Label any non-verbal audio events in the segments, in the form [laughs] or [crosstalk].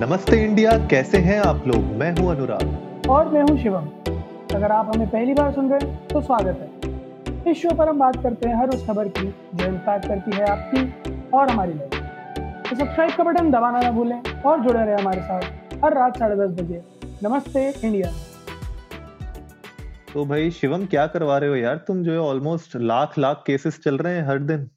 नमस्ते इंडिया कैसे हैं आप लोग? मैं हूँ अनुराग। और मैं हूँ शिवम। अगर आप हमें पहली बार सुन रहे हैं तो स्वागत है। इस शो पर हम बात करते हैं हर उस खबर की जो इम्पैक्ट करती है आपकी और हमारी लाइफ तो सब्सक्राइब का बटन दबाना ना भूलें और जुड़े रहे हमारे साथ हर रात साढ़े दस बजे। नमस्ते इंडिया। तो भाई शिवम क्या करवा रहे हो यार? तुम जो है ऑलमोस्ट लाख लाख केसेस चल रहे हैं हर दिन।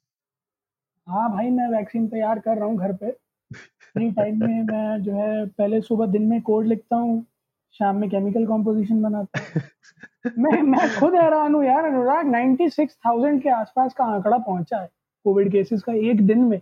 हाँ भाई मैं वैक्सीन तैयार कर रहा हूँ घर पे। फ्री टाइम में मैं जो है पहले सुबह दिन में कोड लिखता हूँ शाम में केमिकल कॉम्पोजिशन बनाता हूँ। [laughs] मैं मैं खुद हैरान हूँ यार अनुराग 96,000 के आसपास का आंकड़ा पहुँचा है कोविड केसेस का एक दिन में।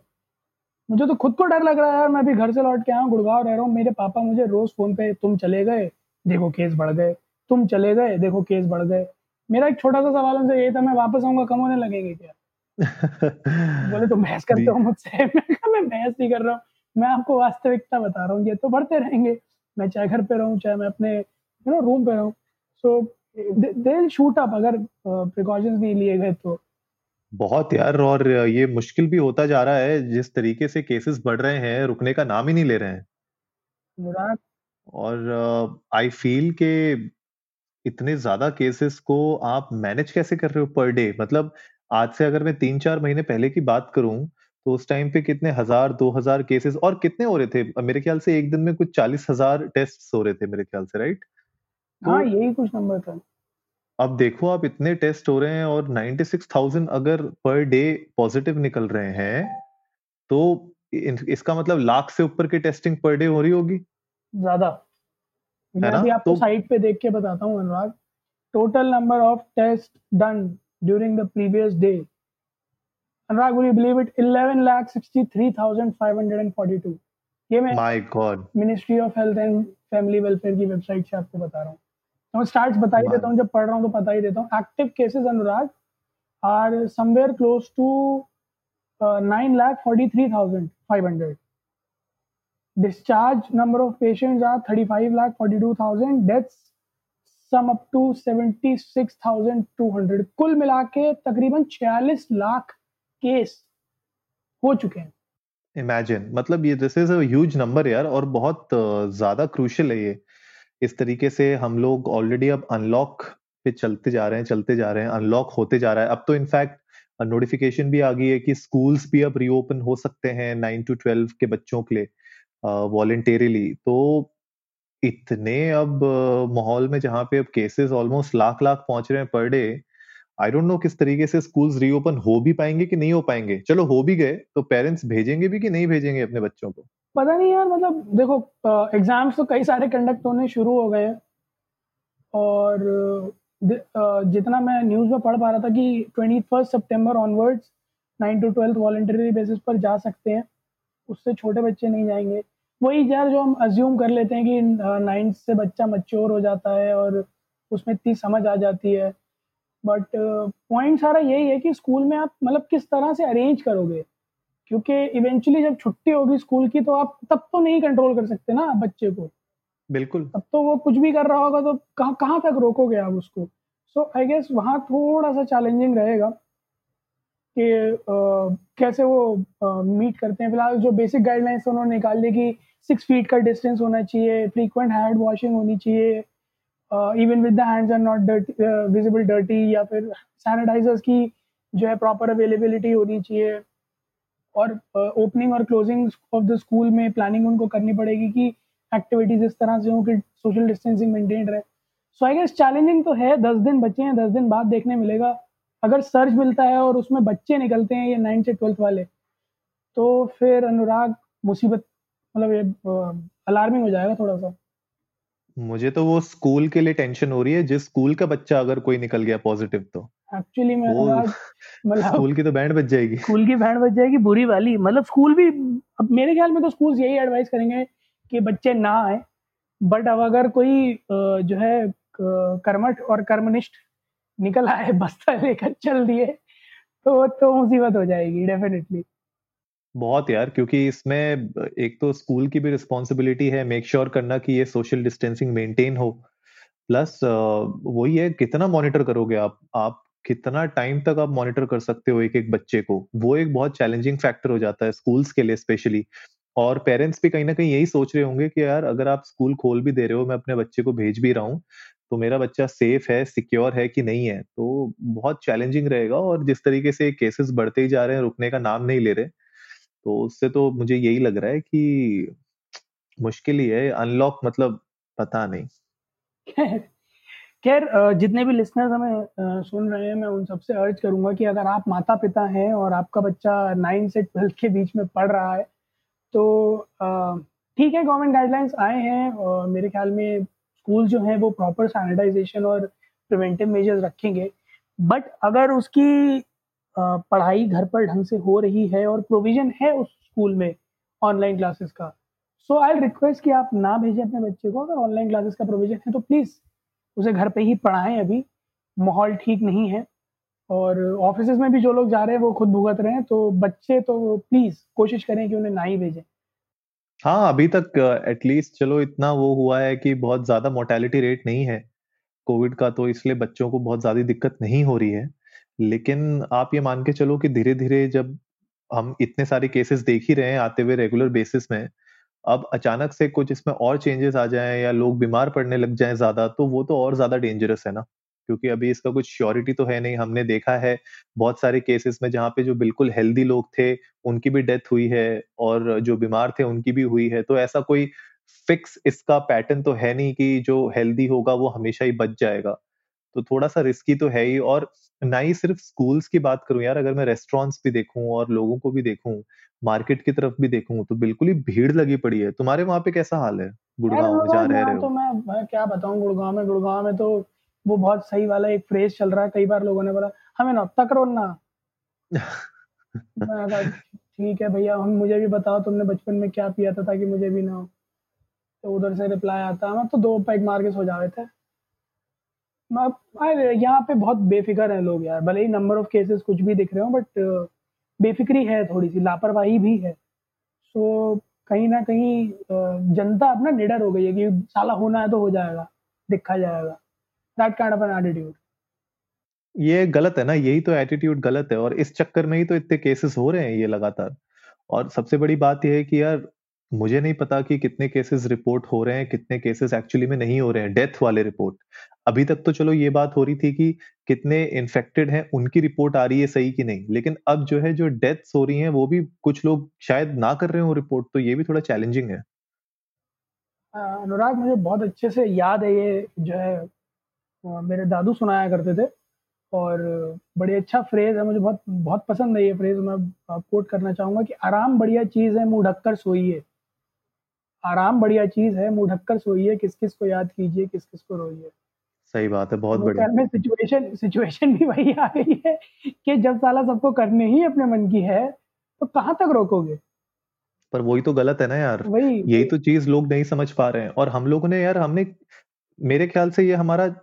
मुझे तो खुद को डर लग रहा है यार मैं भी घर से लौट के आया हूँ गुड़गांव रह रहा हूँ मेरे पापा मुझे रोज फ़ोन पे तुम चले गए? देखो केस बढ़ गए। तुम चले गए? देखो केस बढ़ गए। मेरा एक छोटा सा सवाल उनसे ये था मैं वापस आऊँगा कम होने लगेंगे क्या? [laughs] बोले तुम बहस करते हो मुझसे? [laughs] मैं बहस नहीं कर रहा हूँ। मैं आपको वास्तविकता बता रहा हूँ ये तो बढ़ते रहेंगे। मैं चाहे घर पे रहूँ चाहे मैं अपने यू नो रूम पे रहूँ। सो दे शूट अप अगर प्रिकॉशंस नहीं लिए गए तो। बहुत यार और ये मुश्किल भी होता जा रहा है जिस तरीके से केसेस बढ़ रहे हैं रुकने का नाम ही नहीं ले रहे हैं। और आई uh, फील के इतने ज़्यादा केसेस को आप मैनेज कैसे कर रहे हो पर डे मतलब आज से अगर मैं तीन चार महीने पहले की बात करूँ तो उस टाइम पे कितने हज़ार दो हज़ार केसेस और कितने हो रहे थे? मेरे ख्याल से एक दिन में कुछ चालीस हज़ार टेस्ट हो रहे थे मेरे ख्याल से राइट तो, हाँ यही कुछ नंबर था। अब देखो आप इतने टेस्ट हो रहे हैं और 96,000 अगर पर डे पॉजिटिव निकल रहे हैं तो इसका मतलब लाख से ऊपर की टेस्टिंग पर डे हो रही होगी। ज़्यादा। मैं अभी आपको तो, साइट पे देख के बताता हूँ Anurag. Total number of test done during the previous day Anurag will you believe it? 11 lakh 63542 ये मैं my god ministry of health and family welfare की वेबसाइट से आपको बता रहा हूँ। तो मैं स्टार्ट बता ही देता हूँ जब पढ़ रहा हूँ तो पता ही देता हूँ। Active cases Anurag are somewhere close to nine lakh forty three thousand five hundred discharge number of patients are 35 lakh 42,000 deaths sum up to 76,200 कुल मिला के तकरीबन 46 लाख केस हो चुके हैं। इमेजिन मतलब ये दिस इज़ अज नंबर यार, और बहुत ज़्यादा क्रूशियल है ये। इस तरीके से हम लोग ऑलरेडी अब अनलॉक पे चलते जा रहे हैं, चलते जा रहे हैं अनलॉक होते जा रहा है। अब तो इनफैक्ट नोटिफिकेशन भी आ गई है कि स्कूल्स भी अब रीओपन हो सकते हैं नाइन टू ट्वेल्व के बच्चों के लिए वॉलेंटेरिली तो इतने अब माहौल में जहाँ पे अब केसेस ऑलमोस्ट लाख लाख पहुँच रहे हैं per day I don't know किस तरीके से स्कूल्स रीओपन हो भी पाएँगे कि नहीं हो पाएँगे। चलो, हो भी गए तो पेरेंट्स भेजेंगे भी कि नहीं भेजेंगे अपने बच्चों को? पता नहीं यार मतलब देखो एग्ज़ाम्स तो कई सारे कंडक्ट होने शुरू हो गए हैं। और जितना मैं न्यूज़ में पढ़ पा रहा था कि twenty first September onwards nine to twelfth voluntary basis पर जा सकते हैं। उससे छोटे बच्चे नहीं जाएँगे। वही यार जो हम अज्यूम कर लेते हैं कि नाइन्थ से बच्चा मच्योर हो जाता है और उसमें इतनी समझ आ जाती है। बट पॉइंट uh, सारा यही है कि स्कूल में आप मतलब किस तरह से अरेंज करोगे? क्योंकि इवेंचुअली जब छुट्टी होगी स्कूल की तो आप तब तो नहीं कंट्रोल कर सकते ना बच्चे को। बिल्कुल। तब तो वो कुछ भी कर रहा होगा तो कहाँ कहाँ तक रोकोगे आप उसको? सो आई गेस वहाँ थोड़ा सा चैलेंजिंग रहेगा कि uh, कैसे वो मीट uh, करते हैं। फ़िलहाल जो बेसिक गाइडलाइंस उन्होंने निकाल दी कि सिक्स फीट का डिस्टेंस होना चाहिए फ्रीक्वेंट हैंड वॉशिंग होनी चाहिए। Even with the hands are not visible dirty या फिर सैनिटाइजर्स की जो है प्रॉपर अवेलेबिलिटी होनी चाहिए। और ओपनिंग uh, और क्लोजिंग ऑफ़ द स्कूल में प्लानिंग उनको करनी पड़ेगी कि एक्टिविटीज़ इस तरह से हो कि सोशल डिस्टेंसिंग मेंटेन रहे। सो आई गेस चैलेंजिंग तो है दस दिन बच्चे हैं दस दिन बाद देखने मिलेगा। अगर सर्च मिलता है और उसमें बच्चे निकलते हैं ये नाइन्थ से ट्वेल्थ वाले तो फिर अनुराग मुसीबत मतलब ये अलार्मिंग uh, हो जाएगा थोड़ा सा। मुझे तो वो स्कूल के लिए टेंशन हो रही है। जिस स्कूल का बच्चा अगर कोई निकल गया पॉजिटिव तो। एक्चुअली मैं मतलब स्कूल की तो बैंड बज जाएगी। स्कूल की बैंड बज जाएगी बुरी वाली। मतलब स्कूल भी अब मेरे ख्याल में तो स्कूल यही एडवाइस करेंगे कि बच्चे ना आए। बट अब अगर कोई जो है कर्मठ और कर्मनिष्ठ निकल आए बस्ता लेकर चल दिए तो तो मुसीबत हो जाएगी डेफिनेटली बहुत यार क्योंकि इसमें एक तो स्कूल की भी रिस्पॉन्सिबिलिटी है मेक श्योर sure करना कि ये सोशल डिस्टेंसिंग मेंटेन हो। प्लस वही है कितना मॉनिटर करोगे आप? आप कितना टाइम तक आप मॉनिटर कर सकते हो एक एक बच्चे को? वो एक बहुत चैलेंजिंग फैक्टर हो जाता है स्कूल्स के लिए स्पेशली और पेरेंट्स भी कहीं ना कहीं यही सोच रहे होंगे कि यार अगर आप स्कूल खोल भी दे रहे हो, मैं अपने बच्चे को भेज भी रहा हूँ, तो मेरा बच्चा सेफ़ है, सिक्योर है कि नहीं है। तो बहुत चैलेंजिंग रहेगा और जिस तरीके से केसेस बढ़ते ही जा रहे हैं, रुकने का नाम नहीं ले रहे, तो उससे तो मुझे यही लग रहा है कि मुश्किल ही है अनलॉक मतलब पता नहीं। खैर जितने भी लिसनर्स हमें सुन रहे हैं, मैं उन सबसे अर्ज़ करूँगा कि अगर आप माता-पिता हैं और आपका बच्चा 9 से 12th के बीच में पढ़ रहा है, तो ठीक है गवर्नमेंट गाइडलाइंस आए हैं और मेरे ख्याल में स्कूल जो हैं वो प्रॉपर सैनिटाइजेशन और प्रिवेंटिव मेजर्स रखेंगे। बट अगर उसकी पढ़ाई घर पर ढंग से हो रही है और प्रोविज़न है उस स्कूल में ऑनलाइन क्लासेस का, सो आई रिक्वेस्ट कि आप ना भेजें अपने बच्चे को अगर ऑनलाइन क्लासेस का प्रोविज़न है तो प्लीज़ उसे घर पे ही पढ़ाएँ अभी, माहौल ठीक नहीं है और ऑफ़िसेज़ में भी जो लोग जा रहे हैं वो खुद भुगत रहे हैं, तो बच्चे तो प्लीज़ कोशिश करें कि उन्हें ना ही भेजें। हाँ, अभी तक एटलीस्ट चलो इतना वो हुआ है कि बहुत ज़्यादा मोर्टेलिटी रेट नहीं है, कोविड का तो इसलिए बच्चों को बहुत ज़्यादा दिक्कत नहीं हो रही है। लेकिन आप ये मान के चलो कि धीरे-धीरे जब हम इतने सारे केसेस देख ही रहे हैं आते हुए रेगुलर बेसिस में, अब अचानक से कुछ इसमें और चेंजेस आ जाएँ या लोग बीमार पड़ने लग जाएँ ज़्यादा, तो वो तो और ज़्यादा डेंजरस है ना। क्योंकि अभी इसका कुछ श्योरिटी तो है नहीं, हमने देखा है बहुत सारे केसेस में जहाँ पे जो बिल्कुल हेल्दी लोग थे, उनकी भी डेथ हुई है और जो बीमार थे उनकी भी हुई है। तो ऐसा कोई फिक्स इसका पैटर्न तो है नहीं कि जो हेल्दी होगा वो हमेशा ही बच जाएगा। तो थोड़ा-सा रिस्की तो है ही और ना ही सिर्फ़ स्कूल्स की बात करूँ यार अगर मैं रेस्टोरेंट्स भी देखूँ और लोगों को भी देखूँ, मार्केट की तरफ़ भी देखूँ, तो बिल्कुल ही भीड़ लगी पड़ी है। तुम्हारे वहाँ पे कैसा हाल है? गुड़गाँव में जहाँ रह रहे हो? तो मैं मैं क्या बताऊँ गुड़गांव में गुड़गांव में तो वो बहुत सही वाला एक फ्रेज़ चल रहा है, कई बार लोगों ने बोला, "हमें नौता करो ना।" "ठीक है भैया, हम मुझे भी बताओ तुमने बचपन में क्या पिया था ताकि मुझे भी ना हो।" तो उधर से रिप्लाई आता, "हम तो 2 पैग मार के सो जावे थे।" यहाँ पे बहुत बेफ़िक्र हैं लोग यार, भले ही नंबर ऑफ़ केसेस कुछ भी दिख रहे हों बट बेफ़िक्री है थोड़ी-सी, लापरवाही भी है। सो so, कहीं न कहीं जनता अपना निडर हो गई है कि साला होना है तो हो जाएगा, दिखा जाएगा। That kind of an attitude. ये गलत है ना, यही तो एटीट्यूड गलत है और इस चक्कर में ही तो इतने केसेस हो रहे हैं ये लगातार। और सबसे बड़ी बात यह है कि यार मुझे नहीं पता कि कितने केसेस रिपोर्ट हो रहे हैं, कितने केसेस एक्चुअली में नहीं हो रहे हैं, डेथ वाले रिपोर्ट। अभी तक तो चलो ये बात हो रही थी कि कितने इन्फेक्टेड हैं, उनकी रिपोर्ट आ रही है सही कि नहीं। लेकिन अब जो है जो डेथ्स हो रही हैं, वो भी कुछ लोग शायद ना कर रहे हों रिपोर्ट, तो ये भी थोड़ा चैलेंजिंग है। अनुराग मुझे बहुत अच्छे से याद है ये जो है मेरे दादू सुनाया करते थे और बड़ी अच्छा फ्रेज़ है, मुझे बहुत बहुत पसंद है ये फ्रेज़ मैं कोट करना चाहूँगा कि आराम बढ़िया चीज़ है, मुँह ढककर सोइए। आराम बढ़िया चीज़ है, मुँह ढककर सोइए, किस-किस को याद कीजिए, किस-किस को रोइए। सही बात है, बहुत बढ़िया। में सिचुएशन सिचुएशन भी वही आ गई है कि जब साला सबको करने ही अपने मन की है, तो कहाँ तक रोकोगे? पर वही तो गलत है ना यार। वही यही तो चीज़ लोग नहीं समझ पा रहे हैं और हम लोगों ने यार हमने मेरे ख्याल से ये हमारा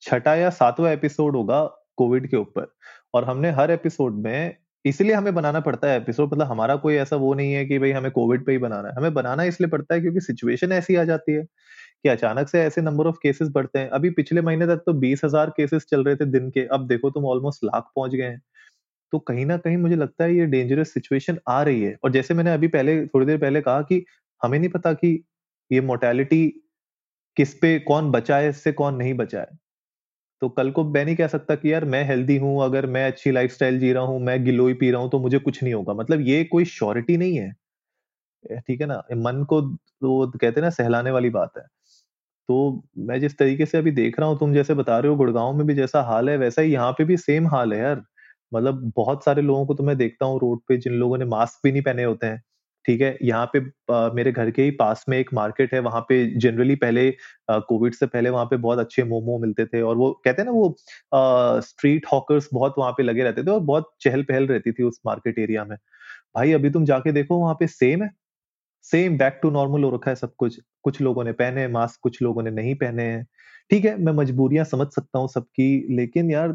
छठा या सातवां एपिसोड होगा कोविड के ऊपर और हमने हर एपिसोड में इसलिए हमें बनाना पड़ता है एपिसोड मतलब हमारा कोई ऐसा वो नहीं है कि भाई हमें कोविड पे ही बनाना है। हमें बनाना इसलिए पड़ता है क्योंकि सिचुएशन ऐसी आ जाती है कि अचानक से ऐसे नंबर ऑफ़ केसेस बढ़ते हैं। अभी पिछले महीने तक तो बीस हज़ार केसेस चल रहे थे दिन के, अब देखो तुम ऑलमोस्ट लाख पहुँच गए हैं। तो कहीं ना कहीं मुझे लगता है ये डेंजरस सिचुएशन आ रही है। और जैसे मैंने अभी पहले, थोड़ी देर पहले कहा कि हमें नहीं पता कि ये मोर्टेलिटी किस पे, कौन बचा है, इससे कौन नहीं बचा है। तो कल को मैं नहीं कह सकता कि यार मैं हेल्दी हूँ, अगर मैं अच्छी लाइफ़स्टाइल जी रहा हूँ, मैं गिलोई पी रहा हूँ, तो मुझे कुछ नहीं होगा। मतलब ये कोई श्योरिटी नहीं है। ठीक है ना? मन को तो कहते हैं ना सहलाने वाली बात है। तो मैं जिस तरीके से अभी देख रहा हूँ, तुम जैसे बता रहे हो गुड़गांव में भी जैसा हाल है, वैसा ही यहाँ पे भी सेम हाल है यार। मतलब बहुत सारे लोगों को तो मैं देखता हूँ रोड पे जिन लोगों ने मास्क भी नहीं पहने होते हैं। ठीक है, यहाँ पे आ, मेरे घर के ही पास में एक मार्केट है, वहाँ पे जनरली पहले कोविड से पहले वहाँ पे बहुत अच्छे मोमो मिलते थे और वो कहते हैं ना वो आ, स्ट्रीट हॉकर्स बहुत वहाँ पे लगे रहते थे और बहुत चहल-पहल रहती थी उस मार्केट एरिया में। भाई अभी तुम जाके देखो वहाँ पे सेम है, सेम बैक टू नॉर्मल हो रखा है सब कुछ। कुछ लोगों ने पहने हैं मास्क, कुछ लोगों ने नहीं पहने हैं। ठीक है, मैं मजबूरियाँ समझ सकता हूँ सबकी, लेकिन यार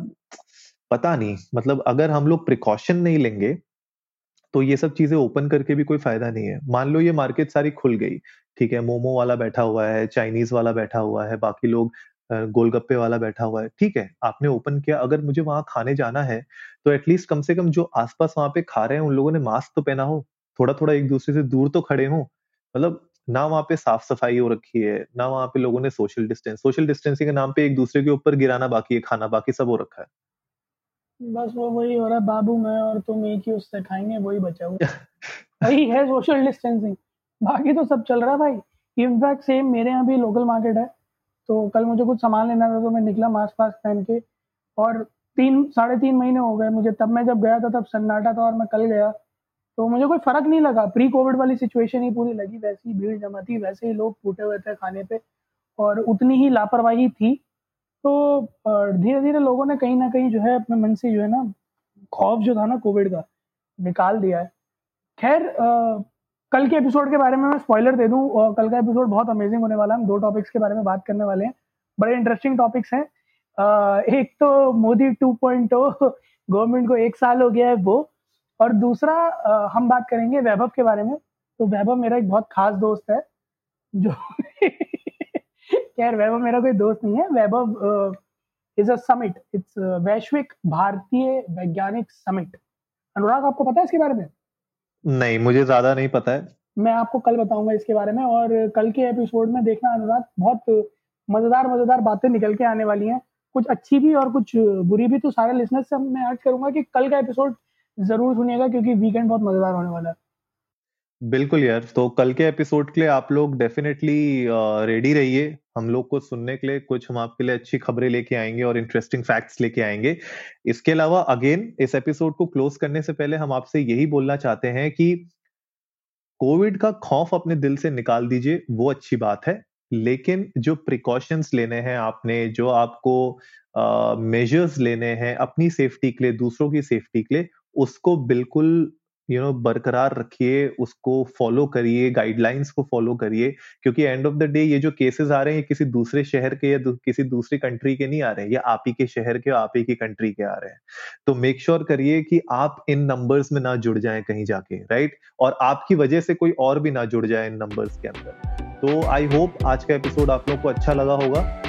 पता नहीं मतलब अगर हम लोग प्रिकॉशन नहीं लेंगे तो ये सब चीज़ें ओपन करके भी कोई फ़ायदा नहीं है। मान लो ये मार्केट सारी खुल गई, ठीक है, मोमो वाला बैठा हुआ है, चाइनीज़ वाला बैठा हुआ है, बाकी लोग गोलगप्पे वाला बैठा हुआ है, ठीक है, आपने ओपन किया, अगर मुझे वहाँ खाने जाना है, तो एटलीस्ट कम से कम जो आस-पास वहाँ पे खा रहे हैं, उन लोगों ने मास्क तो पहना हो, थोड़ा थोड़ा एक दूसरे से दूर तो खड़े हों मतलब ना वहाँ पे साफ़ सफ़ाई हो रखी है ना वहाँ पे लोगों ने सोशल डिस्टेंस सोशल डिस्टेंसिंग के नाम पे एक दूसरे के ऊपर गिराना बाकी है खाना बाकी सब हो रखा है बस वो वही हो रहा है बाबू मैं और तुम एक ही उससे खाएँगे वही बचा हुआ। [laughs] वही है सोशल डिस्टेंसिंग बाकी तो सब चल रहा है भाई। इनफैक्ट सेम मेरे यहाँ भी लोकल मार्केट है। तो कल मुझे कुछ सामान लेना था तो मैं निकला मास्क वास्क पहन के। और तीन साढ़े तीन महीने हो गए मुझे। तब मैं जब गया था तब सन्नाटा था और मैं कल गया। तो मुझे कोई फ़र्क नहीं लगा। प्री कोविड वाली सिचुएशन ही पूरी लगी। वैसी भीड़ जमा थी वैसे ही लोग फूटे हुए थे खाने पे। और उतनी ही लापरवाही थी। तो धीरे धीरे लोगों ने कहीं ना कहीं जो है अपने मन से जो है ना, खौफ जो था ना कोविड का, निकाल दिया है। खैर कल के एपिसोड के बारे में मैं स्पॉइलर दे दूँ कल का एपिसोड बहुत अमेजिंग होने वाला है। हम दो टॉपिक्स के बारे में बात करने वाले हैं। बड़े इंटरेस्टिंग टॉपिक्स हैं। एक तो मोदी 2.0 गवर्नमेंट को एक साल हो गया है वो, और दूसरा हम बात करेंगे वैभव के बारे में। तो वैभव मेरा एक बहुत खास दोस्त है, जो खैर वैभव मेरा कोई दोस्त नहीं है। Vaibhav is a summit it's वैश्विक भारतीय वैज्ञानिक समिट अनुराग आपको पता है इसके बारे में? नहीं मुझे ज़्यादा नहीं पता है। मैं आपको कल बताऊँगा इसके बारे में और कल के एपिसोड में देखना अनुराग बहुत मज़ेदार मज़ेदार बातें निकल के आने वाली हैं। कुछ अच्छी भी और कुछ बुरी भी तो सारे लिसनर्स से मैं अर्ज़ करूँगा कि कल का एपिसोड ज़रूर सुनिएगा क्योंकि वीकेंड बहुत मज़ेदार होने वाला है। बिल्कुल यार तो कल के एपिसोड के लिए आप लोग डेफिनेटली रेडी रहिए। हम लोग को सुनने के लिए कुछ हम आपके लिए अच्छी खबरें लेके आएँगे और इंटरेस्टिंग फैक्ट्स लेके आएँगे। इसके अलावा अगेन इस एपिसोड को क्लोज करने से पहले हम आपसे यही बोलना चाहते हैं कि कोविड का खौफ अपने दिल से निकाल दीजिए, वो अच्छी बात है। लेकिन जो प्रिकॉशंस लेने हैं आपने, जो आपको मेजर्स लेने हैं अपनी सेफ्टी के लिए, दूसरों की सेफ्टी के लिए, उसको बिल्कुल यू नो बरकरार रखिए उसको फॉलो करिए गाइडलाइंस को फॉलो करिए क्योंकि एंड ऑफ़ द डे ये जो केसेस आ रहे हैं ये किसी दूसरे शहर के या किसी दूसरी कंट्री के नहीं आ रहे हैं ये आप ही के शहर के आप ही की कंट्री के आ रहे हैं तो मेक श्योर करिए कि आप इन नंबर्स में ना जुड़ जाए कहीं जाके राइट और आपकी वजह से कोई और भी ना जुड़ जाए इन नंबर्स के अंदर तो आई होप आज का एपिसोड आप लोग को अच्छा लगा होगा